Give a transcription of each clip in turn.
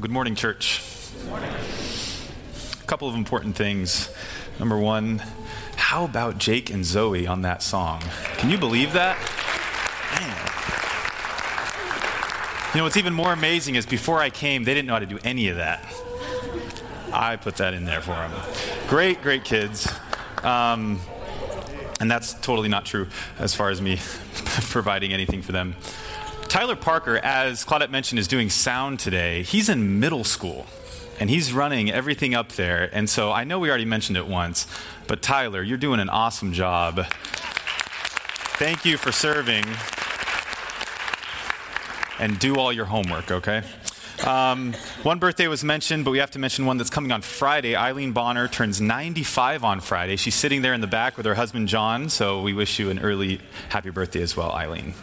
Good morning, church. Good morning. A couple of important things. Number one, how about Jake and Zoe on that song? Can you believe that? Man. You know, what's even more amazing is before I came, they didn't know how to do any of that. I put that in there for them. Great, great kids. Um, and that's totally not true as far as me providing anything for them. Tyler Parker, as Claudette mentioned, is doing sound today. He's in middle school and he's running everything up there. And so I know we already mentioned it once, but Tyler, you're doing an awesome job. Thank you for serving. And do all your homework, okay? Um, one birthday was mentioned, but we have to mention one that's coming on Friday. Eileen Bonner turns 95 on Friday. She's sitting there in the back with her husband John, so we wish you an early happy birthday as well, Eileen.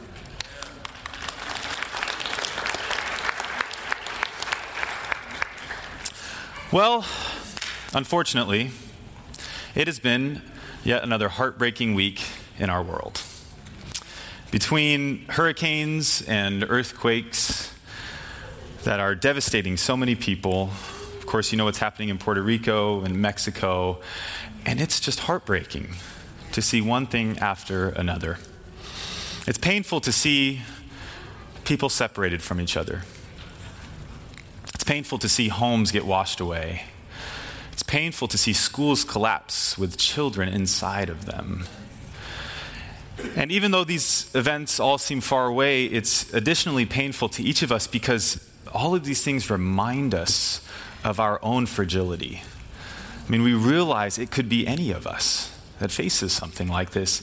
Well, unfortunately, it has been yet another heartbreaking week in our world. Between hurricanes and earthquakes that are devastating so many people, of course, you know what's happening in Puerto Rico and Mexico, and it's just heartbreaking to see one thing after another. It's painful to see people separated from each other painful to see homes get washed away. It's painful to see schools collapse with children inside of them. And even though these events all seem far away, it's additionally painful to each of us because all of these things remind us of our own fragility. I mean, we realize it could be any of us that faces something like this,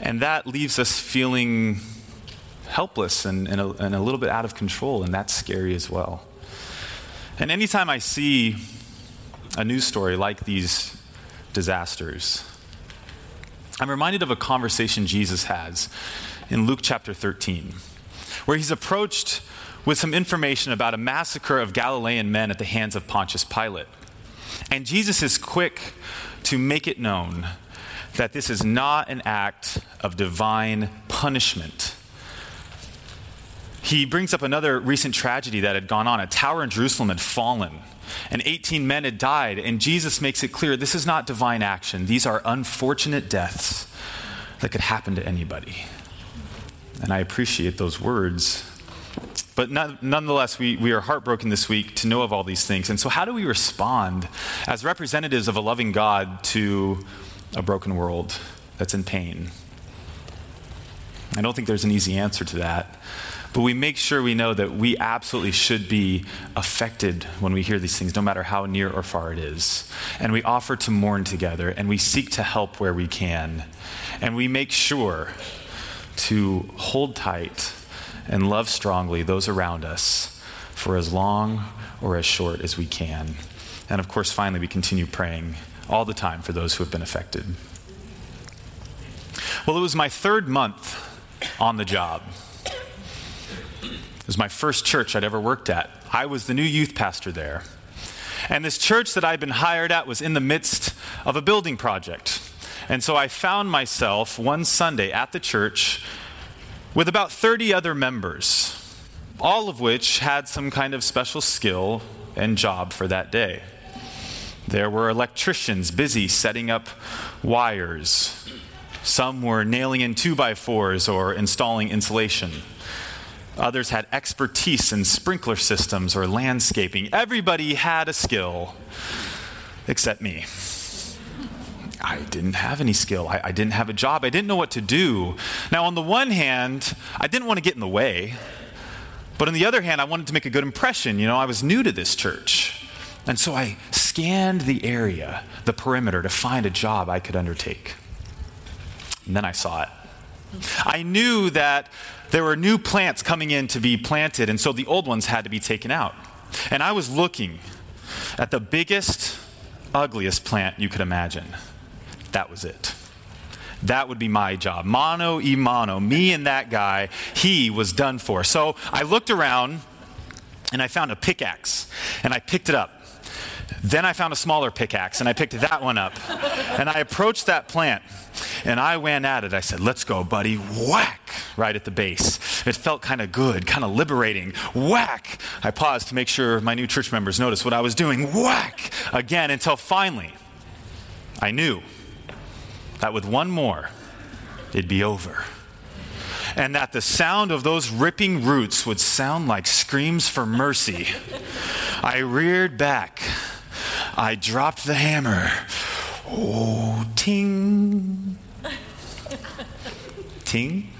and that leaves us feeling helpless and, and, a, and a little bit out of control, and that's scary as well. And anytime I see a news story like these disasters, I'm reminded of a conversation Jesus has in Luke chapter 13, where he's approached with some information about a massacre of Galilean men at the hands of Pontius Pilate. And Jesus is quick to make it known that this is not an act of divine punishment he brings up another recent tragedy that had gone on. A tower in Jerusalem had fallen, and 18 men had died. And Jesus makes it clear this is not divine action, these are unfortunate deaths that could happen to anybody. And I appreciate those words. But nonetheless, we, we are heartbroken this week to know of all these things. And so, how do we respond as representatives of a loving God to a broken world that's in pain? I don't think there's an easy answer to that. But we make sure we know that we absolutely should be affected when we hear these things, no matter how near or far it is. And we offer to mourn together, and we seek to help where we can. And we make sure to hold tight and love strongly those around us for as long or as short as we can. And of course, finally, we continue praying all the time for those who have been affected. Well, it was my third month on the job. It was my first church I'd ever worked at. I was the new youth pastor there. And this church that I'd been hired at was in the midst of a building project. And so I found myself one Sunday at the church with about 30 other members, all of which had some kind of special skill and job for that day. There were electricians busy setting up wires. Some were nailing in two by fours or installing insulation. Others had expertise in sprinkler systems or landscaping. Everybody had a skill except me. I didn't have any skill. I, I, didn't have a job. I didn't know what to do. Now, on the one hand, I didn't want to get in the way. But on the other hand, I wanted to make a good impression. You know, I was new to this church. And so I scanned the area, the perimeter, to find a job I could undertake. And then I saw it. I knew that there were new plants coming in to be planted, and so the old ones had to be taken out. And I was looking at the biggest, ugliest plant you could imagine. That was it. That would be my job. Mano y mano, me and that guy, he was done for. So I looked around and I found a pickaxe and I picked it up. Then I found a smaller pickaxe and I picked that one up. And I approached that plant and I went at it. I said, Let's go, buddy. Whack! Right at the base. It felt kind of good, kind of liberating. Whack! I paused to make sure my new church members noticed what I was doing. Whack! Again until finally I knew that with one more, it'd be over and that the sound of those ripping roots would sound like screams for mercy. I reared back. I dropped the hammer. Oh, ting. ting?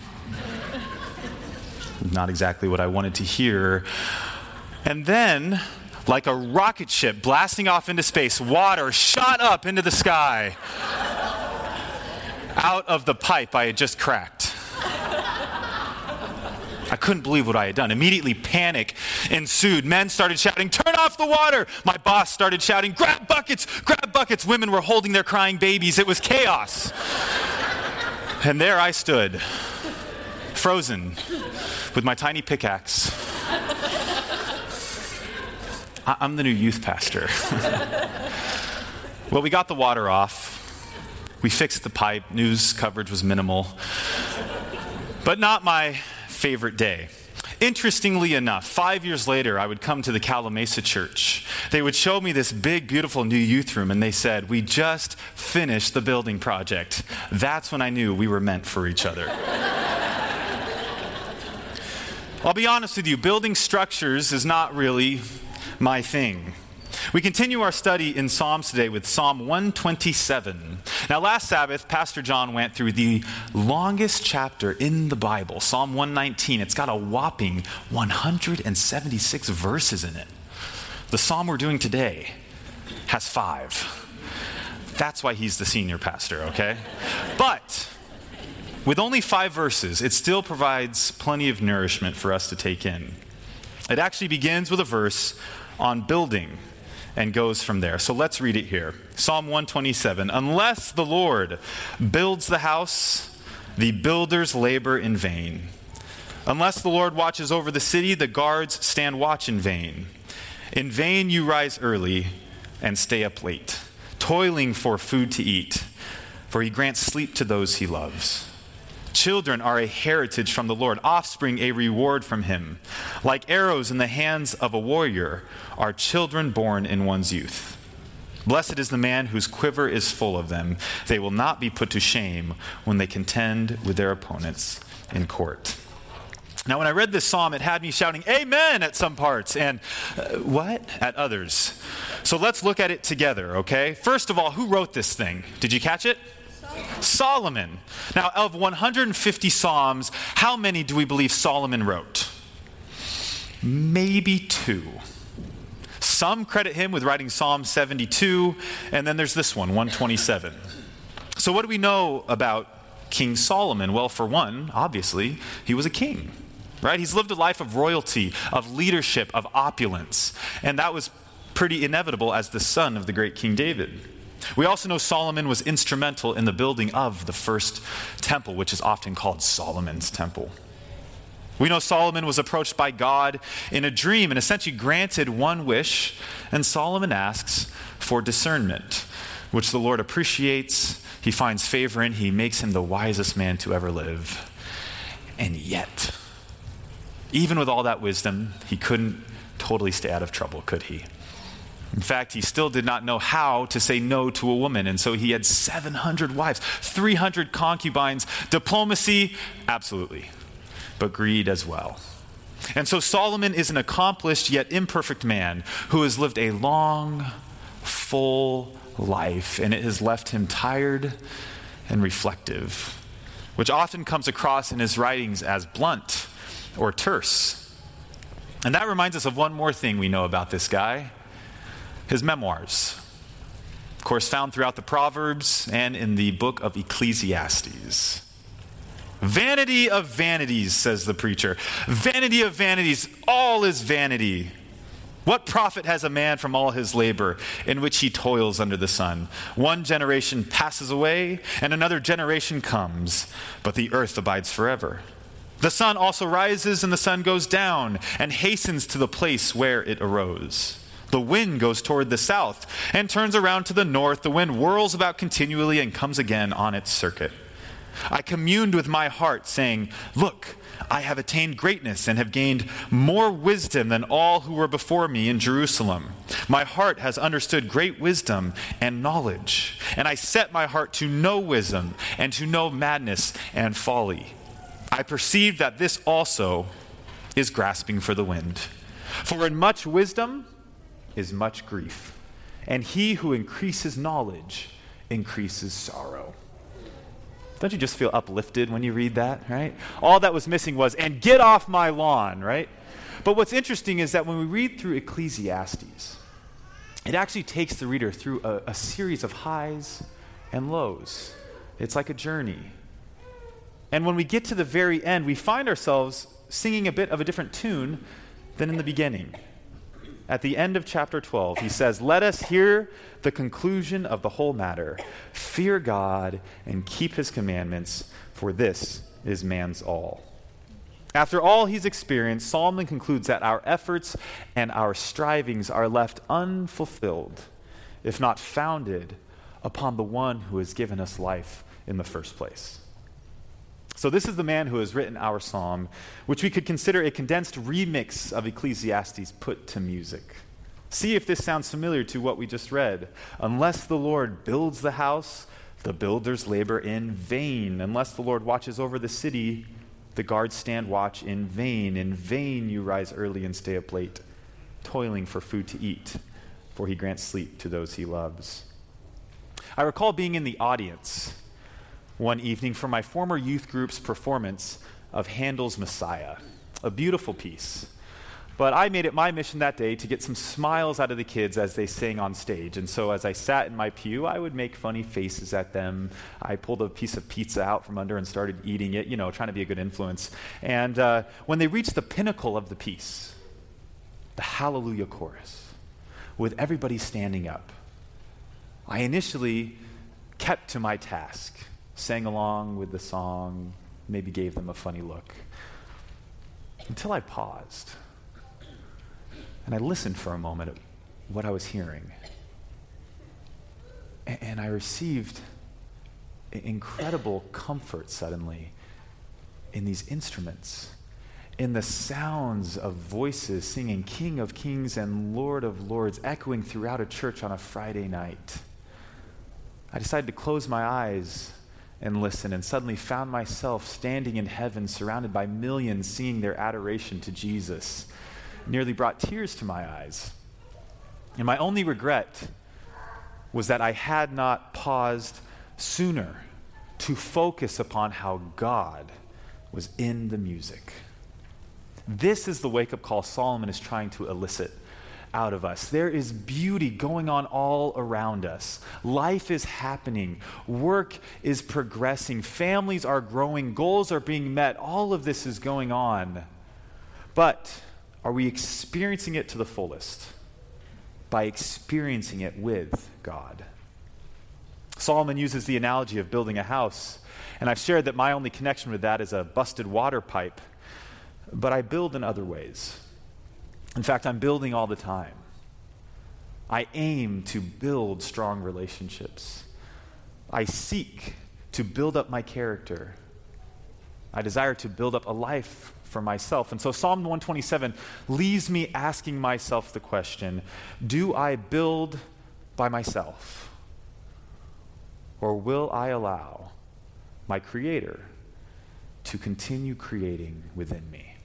Not exactly what I wanted to hear. And then, like a rocket ship blasting off into space, water shot up into the sky out of the pipe I had just cracked. I couldn't believe what I had done. Immediately, panic ensued. Men started shouting, Turn off the water! My boss started shouting, Grab buckets! Grab buckets! Women were holding their crying babies. It was chaos. and there I stood, frozen, with my tiny pickaxe. I'm the new youth pastor. well, we got the water off. We fixed the pipe. News coverage was minimal. But not my favorite day. Interestingly enough, five years later, I would come to the Calimesa church. They would show me this big, beautiful new youth room, and they said, We just finished the building project. That's when I knew we were meant for each other. I'll be honest with you, building structures is not really my thing. We continue our study in Psalms today with Psalm 127. Now, last Sabbath, Pastor John went through the longest chapter in the Bible, Psalm 119. It's got a whopping 176 verses in it. The psalm we're doing today has five. That's why he's the senior pastor, okay? But with only five verses, it still provides plenty of nourishment for us to take in. It actually begins with a verse on building and goes from there. So let's read it here Psalm 127 Unless the Lord builds the house, the builders labor in vain. Unless the Lord watches over the city, the guards stand watch in vain. In vain you rise early and stay up late, toiling for food to eat, for he grants sleep to those he loves. Children are a heritage from the Lord, offspring a reward from him. Like arrows in the hands of a warrior are children born in one's youth. Blessed is the man whose quiver is full of them. They will not be put to shame when they contend with their opponents in court. Now, when I read this psalm, it had me shouting, Amen at some parts, and uh, what? At others. So let's look at it together, okay? First of all, who wrote this thing? Did you catch it? Solomon. Now, of 150 Psalms, how many do we believe Solomon wrote? Maybe two. Some credit him with writing Psalm 72, and then there's this one, 127. So, what do we know about King Solomon? Well, for one, obviously, he was a king, right? He's lived a life of royalty, of leadership, of opulence, and that was pretty inevitable as the son of the great King David. We also know Solomon was instrumental in the building of the first temple, which is often called Solomon's temple. We know Solomon was approached by God in a dream and essentially granted one wish, and Solomon asks for discernment, which the Lord appreciates. He finds favor in, he makes him the wisest man to ever live. And yet, even with all that wisdom, he couldn't totally stay out of trouble, could he? In fact, he still did not know how to say no to a woman, and so he had 700 wives, 300 concubines. Diplomacy, absolutely, but greed as well. And so Solomon is an accomplished yet imperfect man who has lived a long, full life, and it has left him tired and reflective, which often comes across in his writings as blunt or terse. And that reminds us of one more thing we know about this guy his memoirs. Of course, found throughout the Proverbs and in the book of Ecclesiastes. Vanity of vanities, says the preacher. Vanity of vanities, all is vanity. What profit has a man from all his labor in which he toils under the sun? One generation passes away, and another generation comes, but the earth abides forever. The sun also rises, and the sun goes down, and hastens to the place where it arose. The wind goes toward the south and turns around to the north. The wind whirls about continually and comes again on its circuit. I communed with my heart, saying, Look, I have attained greatness and have gained more wisdom than all who were before me in Jerusalem. My heart has understood great wisdom and knowledge, and I set my heart to know wisdom and to know madness and folly. I perceive that this also is grasping for the wind. For in much wisdom is much grief, and he who increases knowledge increases sorrow. Don't you just feel uplifted when you read that, right? All that was missing was, and get off my lawn, right? But what's interesting is that when we read through Ecclesiastes, it actually takes the reader through a, a series of highs and lows. It's like a journey. And when we get to the very end, we find ourselves singing a bit of a different tune than in the beginning at the end of chapter 12, he says, Let us hear the conclusion of the whole matter. Fear God and keep his commandments, for this is man's all. After all he's experienced, Solomon concludes that our efforts and our strivings are left unfulfilled, if not founded upon the one who has given us life in the first place. So, this is the man who has written our psalm, which we could consider a condensed remix of Ecclesiastes put to music. See if this sounds familiar to what we just read. Unless the Lord builds the house, the builders labor in vain. Unless the Lord watches over the city, the guards stand watch in vain. In vain you rise early and stay up late, toiling for food to eat, for he grants sleep to those he loves. I recall being in the audience one evening for my former youth group's performance of Handel's Messiah, a beautiful piece. But I made it my mission that day to get some smiles out of the kids as they sang on stage. And so as I sat in my pew, I would make funny faces at them. I pulled a piece of pizza out from under and started eating it, you know, trying to be a good influence. And uh, when they reached the pinnacle of the piece, the Hallelujah chorus, with everybody standing up, I initially kept to my task sang along with the song, maybe gave them a funny look. Until I paused and I listened for a moment at what I was hearing. And I received incredible comfort suddenly in these instruments, in the sounds of voices singing King of Kings and Lord of Lords echoing throughout a church on a Friday night. I decided to close my eyes and listen, and suddenly found myself standing in heaven, surrounded by millions singing their adoration to Jesus. nearly brought tears to my eyes. And my only regret was that I had not paused sooner to focus upon how God was in the music. This is the wake up call Solomon is trying to elicit out of us. There is beauty going on all around us. Life is happening. Work is progressing. Families are growing. Goals are being met. All of this is going on. But are we experiencing it to the fullest? By experiencing it with God. Solomon uses the analogy of building a house. And I've shared that my only connection with that is a busted water pipe. But I build in other ways. In fact, I'm building all the time. I aim to build strong relationships. I seek to build up my character. I desire to build up a life for myself. And so Psalm 127 leaves me asking myself the question Do I build by myself? Or will I allow my Creator to continue creating within me?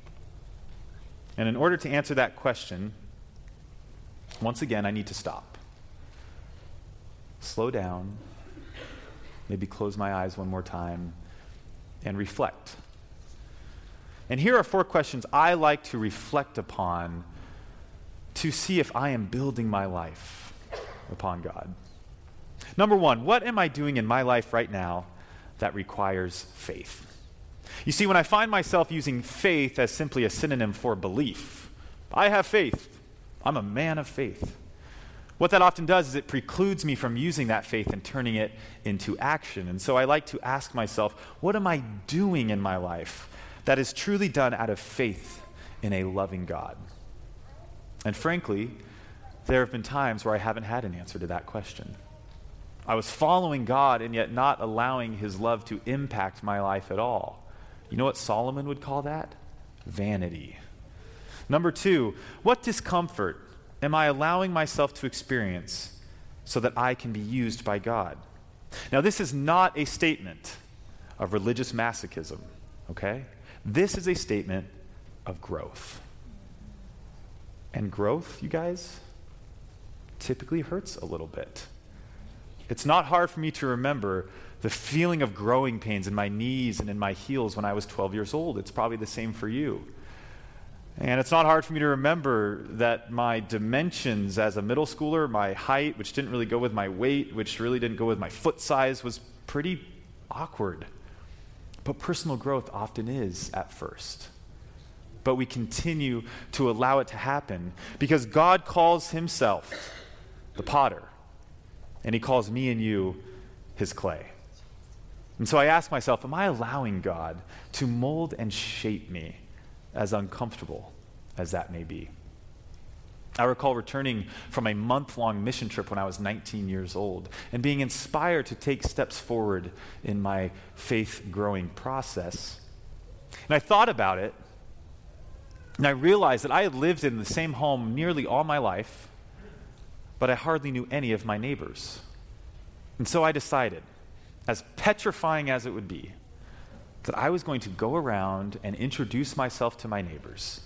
And in order to answer that question, once again, I need to stop. Slow down, maybe close my eyes one more time, and reflect. And here are four questions I like to reflect upon to see if I am building my life upon God. Number one, what am I doing in my life right now that requires faith? You see, when I find myself using faith as simply a synonym for belief, I have faith. I'm a man of faith. What that often does is it precludes me from using that faith and turning it into action. And so I like to ask myself, what am I doing in my life that is truly done out of faith in a loving God? And frankly, there have been times where I haven't had an answer to that question. I was following God and yet not allowing His love to impact my life at all. You know what Solomon would call that? Vanity. Number two, what discomfort am I allowing myself to experience so that I can be used by God? Now, this is not a statement of religious masochism, okay? This is a statement of growth. And growth, you guys, typically hurts a little bit. It's not hard for me to remember the feeling of growing pains in my knees and in my heels when I was 12 years old. It's probably the same for you. And it's not hard for me to remember that my dimensions as a middle schooler, my height, which didn't really go with my weight, which really didn't go with my foot size, was pretty awkward. But personal growth often is at first. But we continue to allow it to happen because God calls Himself the potter, and He calls me and you His clay. And so I ask myself, am I allowing God to mold and shape me? as uncomfortable as that may be. I recall returning from a month long mission trip when I was 19 years old and being inspired to take steps forward in my faith growing process. And I thought about it, and I realized that I had lived in the same home nearly all my life, but I hardly knew any of my neighbors. And so I decided, as petrifying as it would be, that I was going to go around and introduce myself to my neighbors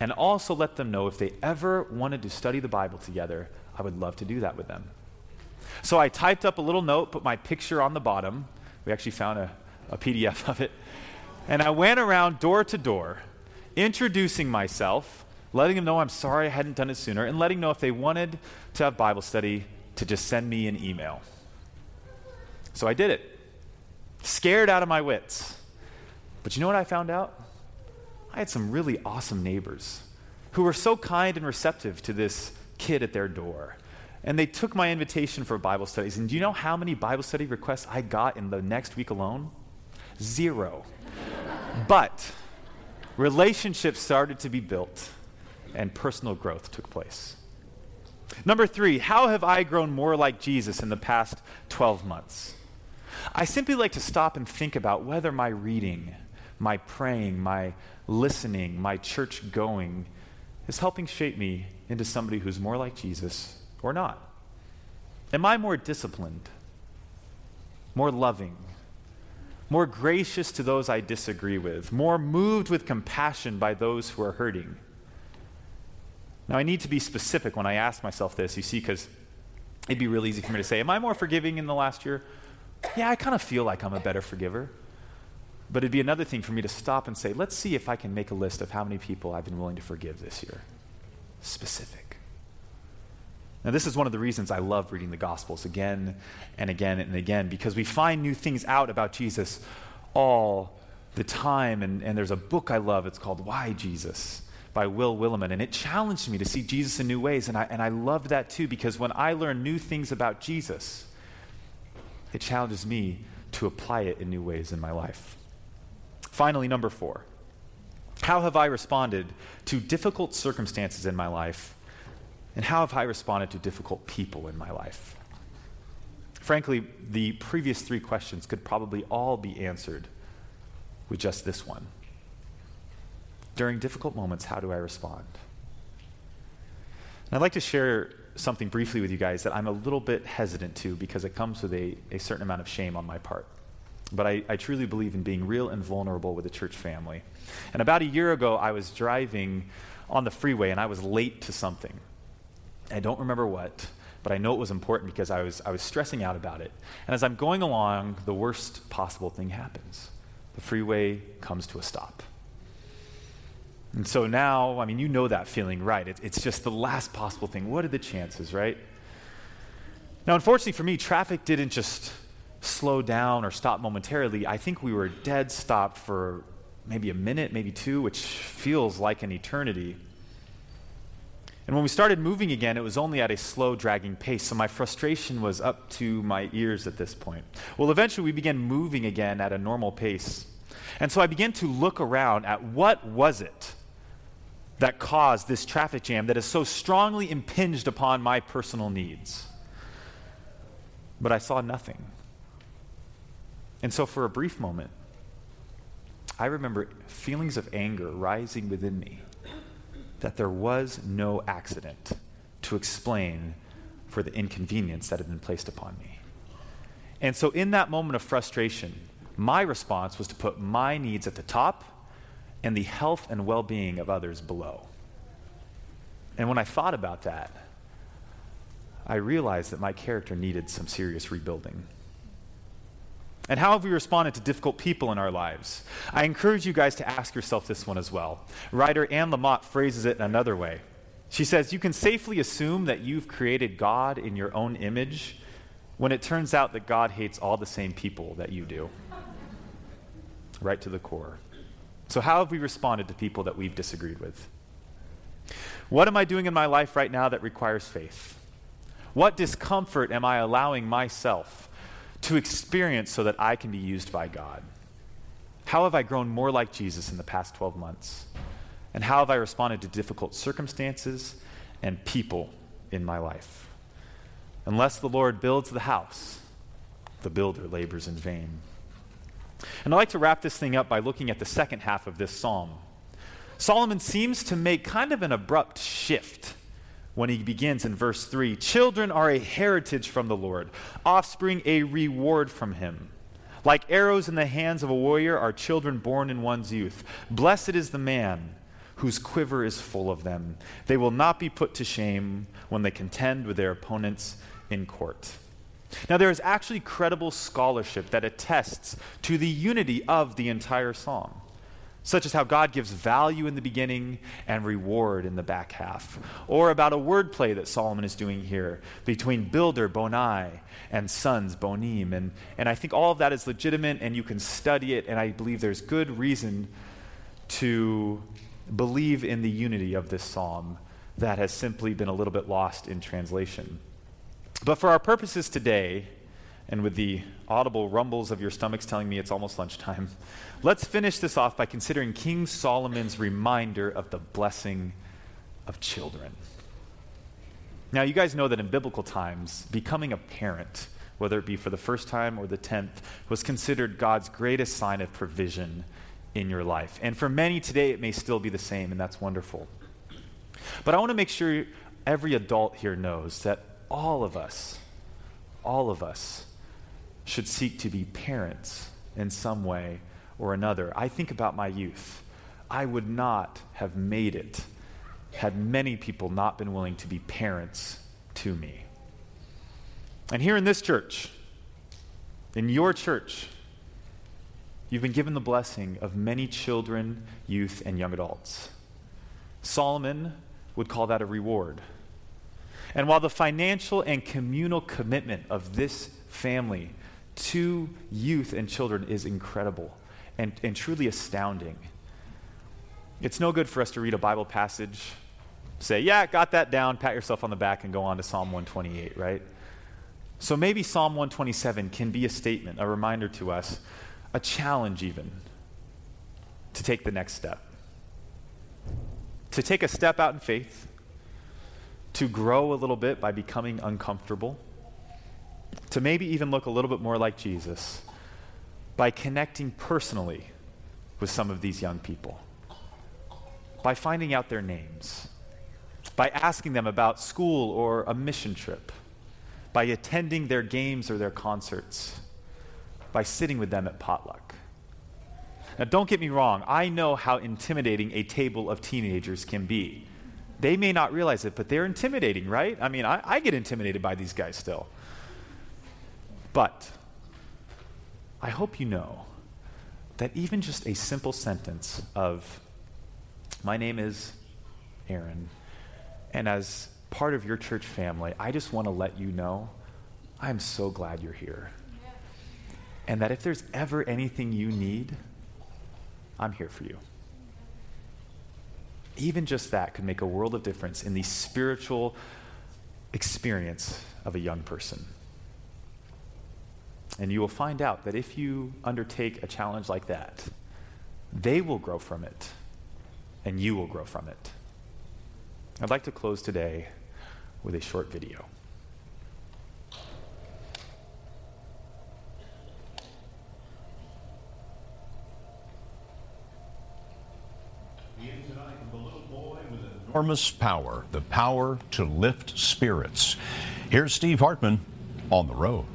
and also let them know if they ever wanted to study the Bible together, I would love to do that with them. So I typed up a little note, put my picture on the bottom. We actually found a, a PDF of it. And I went around door to door, introducing myself, letting them know I'm sorry I hadn't done it sooner, and letting know if they wanted to have Bible study to just send me an email. So I did it, scared out of my wits. But you know what I found out? I had some really awesome neighbors who were so kind and receptive to this kid at their door. And they took my invitation for Bible studies. And do you know how many Bible study requests I got in the next week alone? Zero. but relationships started to be built and personal growth took place. Number three, how have I grown more like Jesus in the past 12 months? I simply like to stop and think about whether my reading, my praying, my listening, my church going is helping shape me into somebody who's more like Jesus or not? Am I more disciplined, more loving, more gracious to those I disagree with, more moved with compassion by those who are hurting? Now, I need to be specific when I ask myself this, you see, because it'd be real easy for me to say, Am I more forgiving in the last year? Yeah, I kind of feel like I'm a better forgiver. But it'd be another thing for me to stop and say, let's see if I can make a list of how many people I've been willing to forgive this year. Specific. Now, this is one of the reasons I love reading the Gospels again and again and again, because we find new things out about Jesus all the time. And, and there's a book I love, it's called Why Jesus by Will Willimon, and it challenged me to see Jesus in new ways. And I, and I loved that too, because when I learn new things about Jesus, it challenges me to apply it in new ways in my life. Finally, number four how have I responded to difficult circumstances in my life? And how have I responded to difficult people in my life? Frankly, the previous three questions could probably all be answered with just this one. During difficult moments, how do I respond? And I'd like to share something briefly with you guys that I'm a little bit hesitant to because it comes with a, a certain amount of shame on my part. But I, I truly believe in being real and vulnerable with the church family. And about a year ago, I was driving on the freeway and I was late to something. I don't remember what, but I know it was important because I was, I was stressing out about it. And as I'm going along, the worst possible thing happens the freeway comes to a stop. And so now, I mean, you know that feeling, right? It, it's just the last possible thing. What are the chances, right? Now, unfortunately for me, traffic didn't just slow down or stop momentarily. I think we were dead stopped for maybe a minute, maybe two, which feels like an eternity. And when we started moving again, it was only at a slow, dragging pace, so my frustration was up to my ears at this point. Well, eventually we began moving again at a normal pace. And so I began to look around at what was it that caused this traffic jam that has so strongly impinged upon my personal needs. But I saw nothing. And so, for a brief moment, I remember feelings of anger rising within me that there was no accident to explain for the inconvenience that had been placed upon me. And so, in that moment of frustration, my response was to put my needs at the top and the health and well being of others below. And when I thought about that, I realized that my character needed some serious rebuilding. And how have we responded to difficult people in our lives? I encourage you guys to ask yourself this one as well. Writer Anne Lamott phrases it in another way. She says, You can safely assume that you've created God in your own image when it turns out that God hates all the same people that you do. right to the core. So, how have we responded to people that we've disagreed with? What am I doing in my life right now that requires faith? What discomfort am I allowing myself to experience so that I can be used by God? How have I grown more like Jesus in the past 12 months? And how have I responded to difficult circumstances and people in my life? Unless the Lord builds the house, the builder labors in vain. And I'd like to wrap this thing up by looking at the second half of this psalm. Solomon seems to make kind of an abrupt shift when he begins in verse 3 Children are a heritage from the Lord, offspring a reward from him. Like arrows in the hands of a warrior are children born in one's youth. Blessed is the man whose quiver is full of them. They will not be put to shame when they contend with their opponents in court. Now, there is actually credible scholarship that attests to the unity of the entire psalm, such as how God gives value in the beginning and reward in the back half, or about a wordplay that Solomon is doing here between builder, Bonai, and sons, Bonim. And, and I think all of that is legitimate, and you can study it, and I believe there's good reason to believe in the unity of this psalm that has simply been a little bit lost in translation. But for our purposes today, and with the audible rumbles of your stomachs telling me it's almost lunchtime, let's finish this off by considering King Solomon's reminder of the blessing of children. Now, you guys know that in biblical times, becoming a parent, whether it be for the first time or the tenth, was considered God's greatest sign of provision in your life. And for many today, it may still be the same, and that's wonderful. But I want to make sure every adult here knows that all of us, all of us, should seek to be parents in some way or another. I think about my youth. I would not have made it had many people not been willing to be parents to me. And here in this church, in your church, you've been given the blessing of many children, youth, and young adults. Solomon would call that a reward. And while the financial and communal commitment of this family to youth and children is incredible and, and truly astounding, it's no good for us to read a Bible passage, say, Yeah, got that down, pat yourself on the back, and go on to Psalm 128, right? So maybe Psalm 127 can be a statement, a reminder to us, a challenge even, to take the next step. To take a step out in faith to grow a little bit by becoming uncomfortable, to maybe even look a little bit more like Jesus by connecting personally with some of these young people, by finding out their names, by asking them about school or a mission trip, by attending their games or their concerts, by sitting with them at potluck. Now, don't get me wrong, I know how intimidating a table of teenagers can be. They may not realize it, but they're intimidating, right? I mean, I, I get intimidated by these guys still. But I hope you know that even just a simple sentence of, My name is Aaron, and as part of your church family, I just want to let you know I'm so glad you're here. And that if there's ever anything you need, I'm here for you even just that could make a world of difference in the spiritual experience of a young person. And you will find out that if you undertake a challenge like that, they will grow from it, and you will grow from it. I'd like to close today with a short video. Enormous power, the power to lift spirits. Here's Steve Hartman on the road.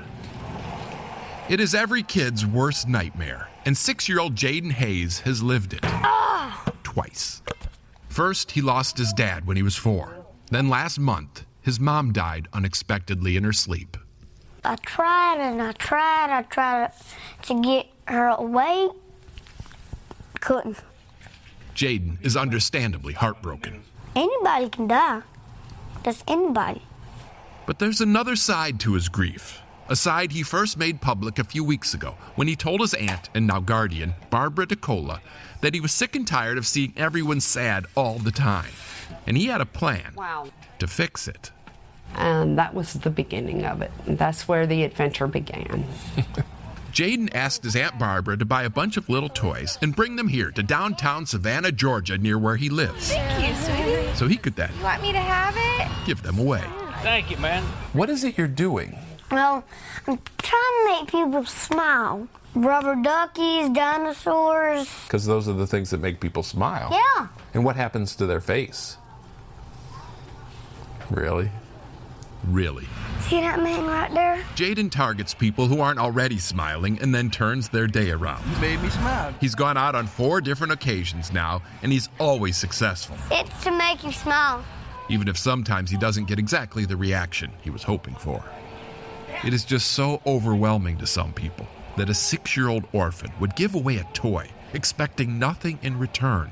It is every kid's worst nightmare, and six year old Jaden Hayes has lived it. Twice. First, he lost his dad when he was four. Then last month, his mom died unexpectedly in her sleep. I tried and I tried, I tried to get her away. Couldn't. Jaden is understandably heartbroken. Anybody can die. That's anybody. But there's another side to his grief. A side he first made public a few weeks ago when he told his aunt and now guardian, Barbara DeCola, that he was sick and tired of seeing everyone sad all the time. And he had a plan Wow. to fix it. And that was the beginning of it. That's where the adventure began. Jaden asked his Aunt Barbara to buy a bunch of little toys and bring them here to downtown Savannah, Georgia, near where he lives, Thank you, sweetie. So he could then Want me to have it? give them away. Thank you, man. What is it you're doing? Well, I'm trying to make people smile. Rubber duckies, dinosaurs. Because those are the things that make people smile. Yeah. And what happens to their face? Really? Really. See that man right there? Jaden targets people who aren't already smiling and then turns their day around. Made me smile. He's gone out on four different occasions now, and he's always successful, It's to make you smile. even if sometimes he doesn't get exactly the reaction he was hoping for. It is just so overwhelming to some people that a six year old orphan would give away a toy, expecting nothing in return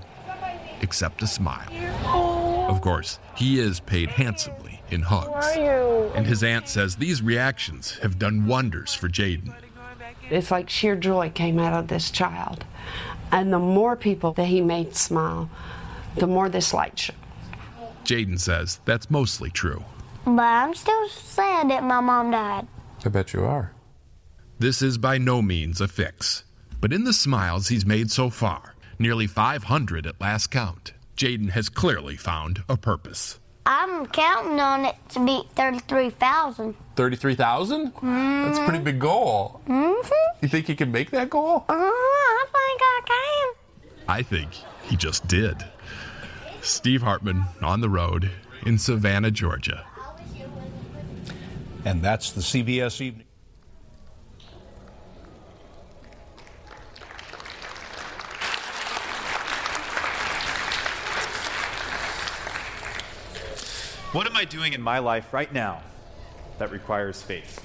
except a smile. Of course, he is paid handsomely in hugs. And his aunt says these reactions have done wonders for Jaden. It's like sheer joy came out of this child. And the more people that he made smile, the more this light shone. Jaden says that's mostly true. But I'm still sad that my mom died. I bet you are. This is by no means a fix. But in the smiles he's made so far, nearly 500 at last count, Jaden has clearly found a purpose. I'm counting on it to be 33,000. 33,000? That's a pretty big goal. Mm-hmm. You think you can make that goal? Uh, I think I can. I think he just did. Steve Hartman on the road in Savannah, Georgia. And that's the CBS Evening. What am I doing in my life right now that requires faith?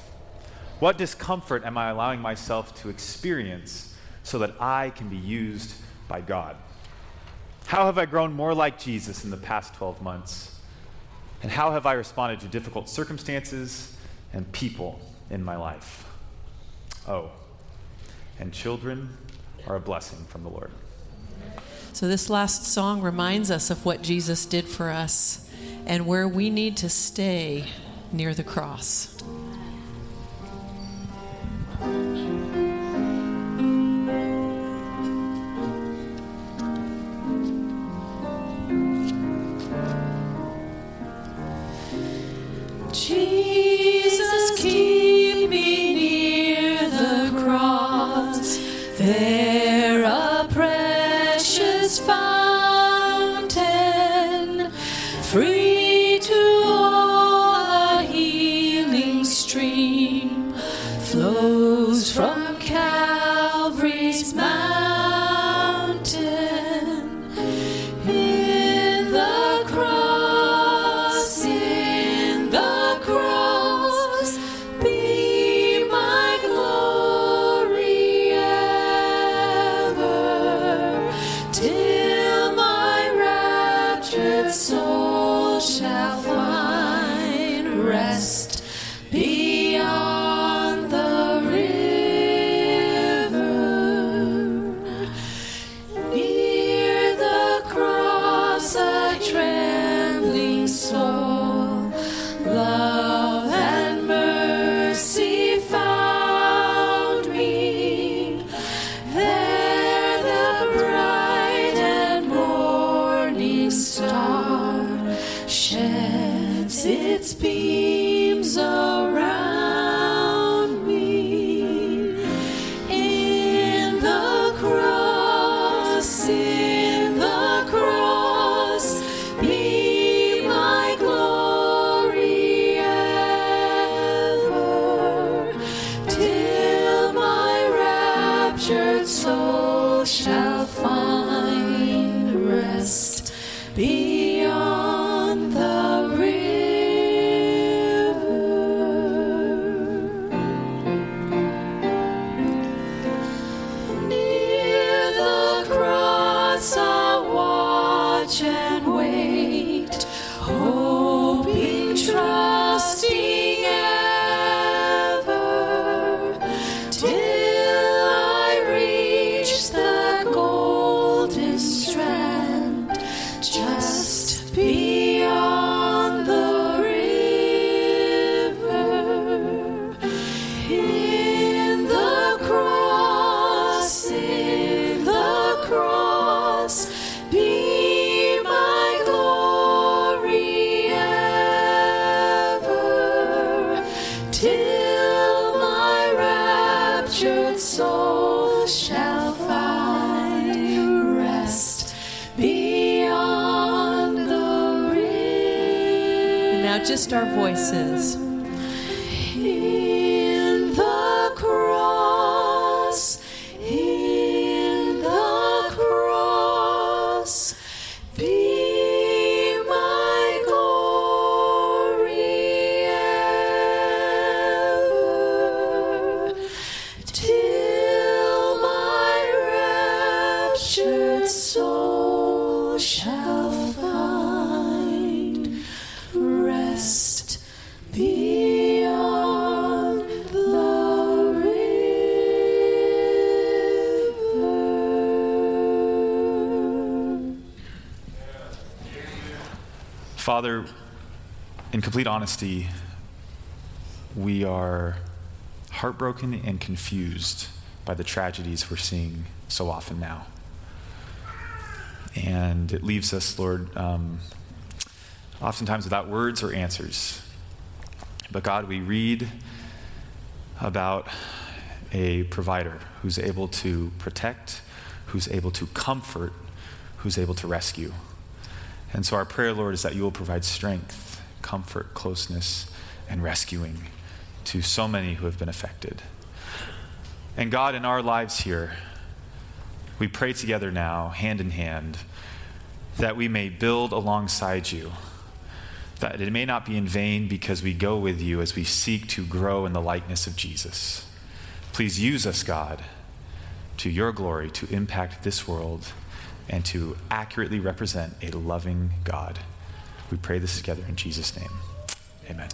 What discomfort am I allowing myself to experience so that I can be used by God? How have I grown more like Jesus in the past 12 months? And how have I responded to difficult circumstances and people in my life? Oh, and children are a blessing from the Lord. So, this last song reminds us of what Jesus did for us and where we need to stay near the cross. Raptured soul shall find rest beyond the river. Now, just our voices. Complete honesty, we are heartbroken and confused by the tragedies we're seeing so often now. And it leaves us, Lord, um, oftentimes without words or answers. But God, we read about a provider who's able to protect, who's able to comfort, who's able to rescue. And so our prayer, Lord, is that you will provide strength, comfort, closeness, and rescuing to so many who have been affected. And God, in our lives here, we pray together now, hand in hand, that we may build alongside you, that it may not be in vain because we go with you as we seek to grow in the likeness of Jesus. Please use us, God, to your glory to impact this world and to accurately represent a loving God. We pray this together in Jesus' name. Amen.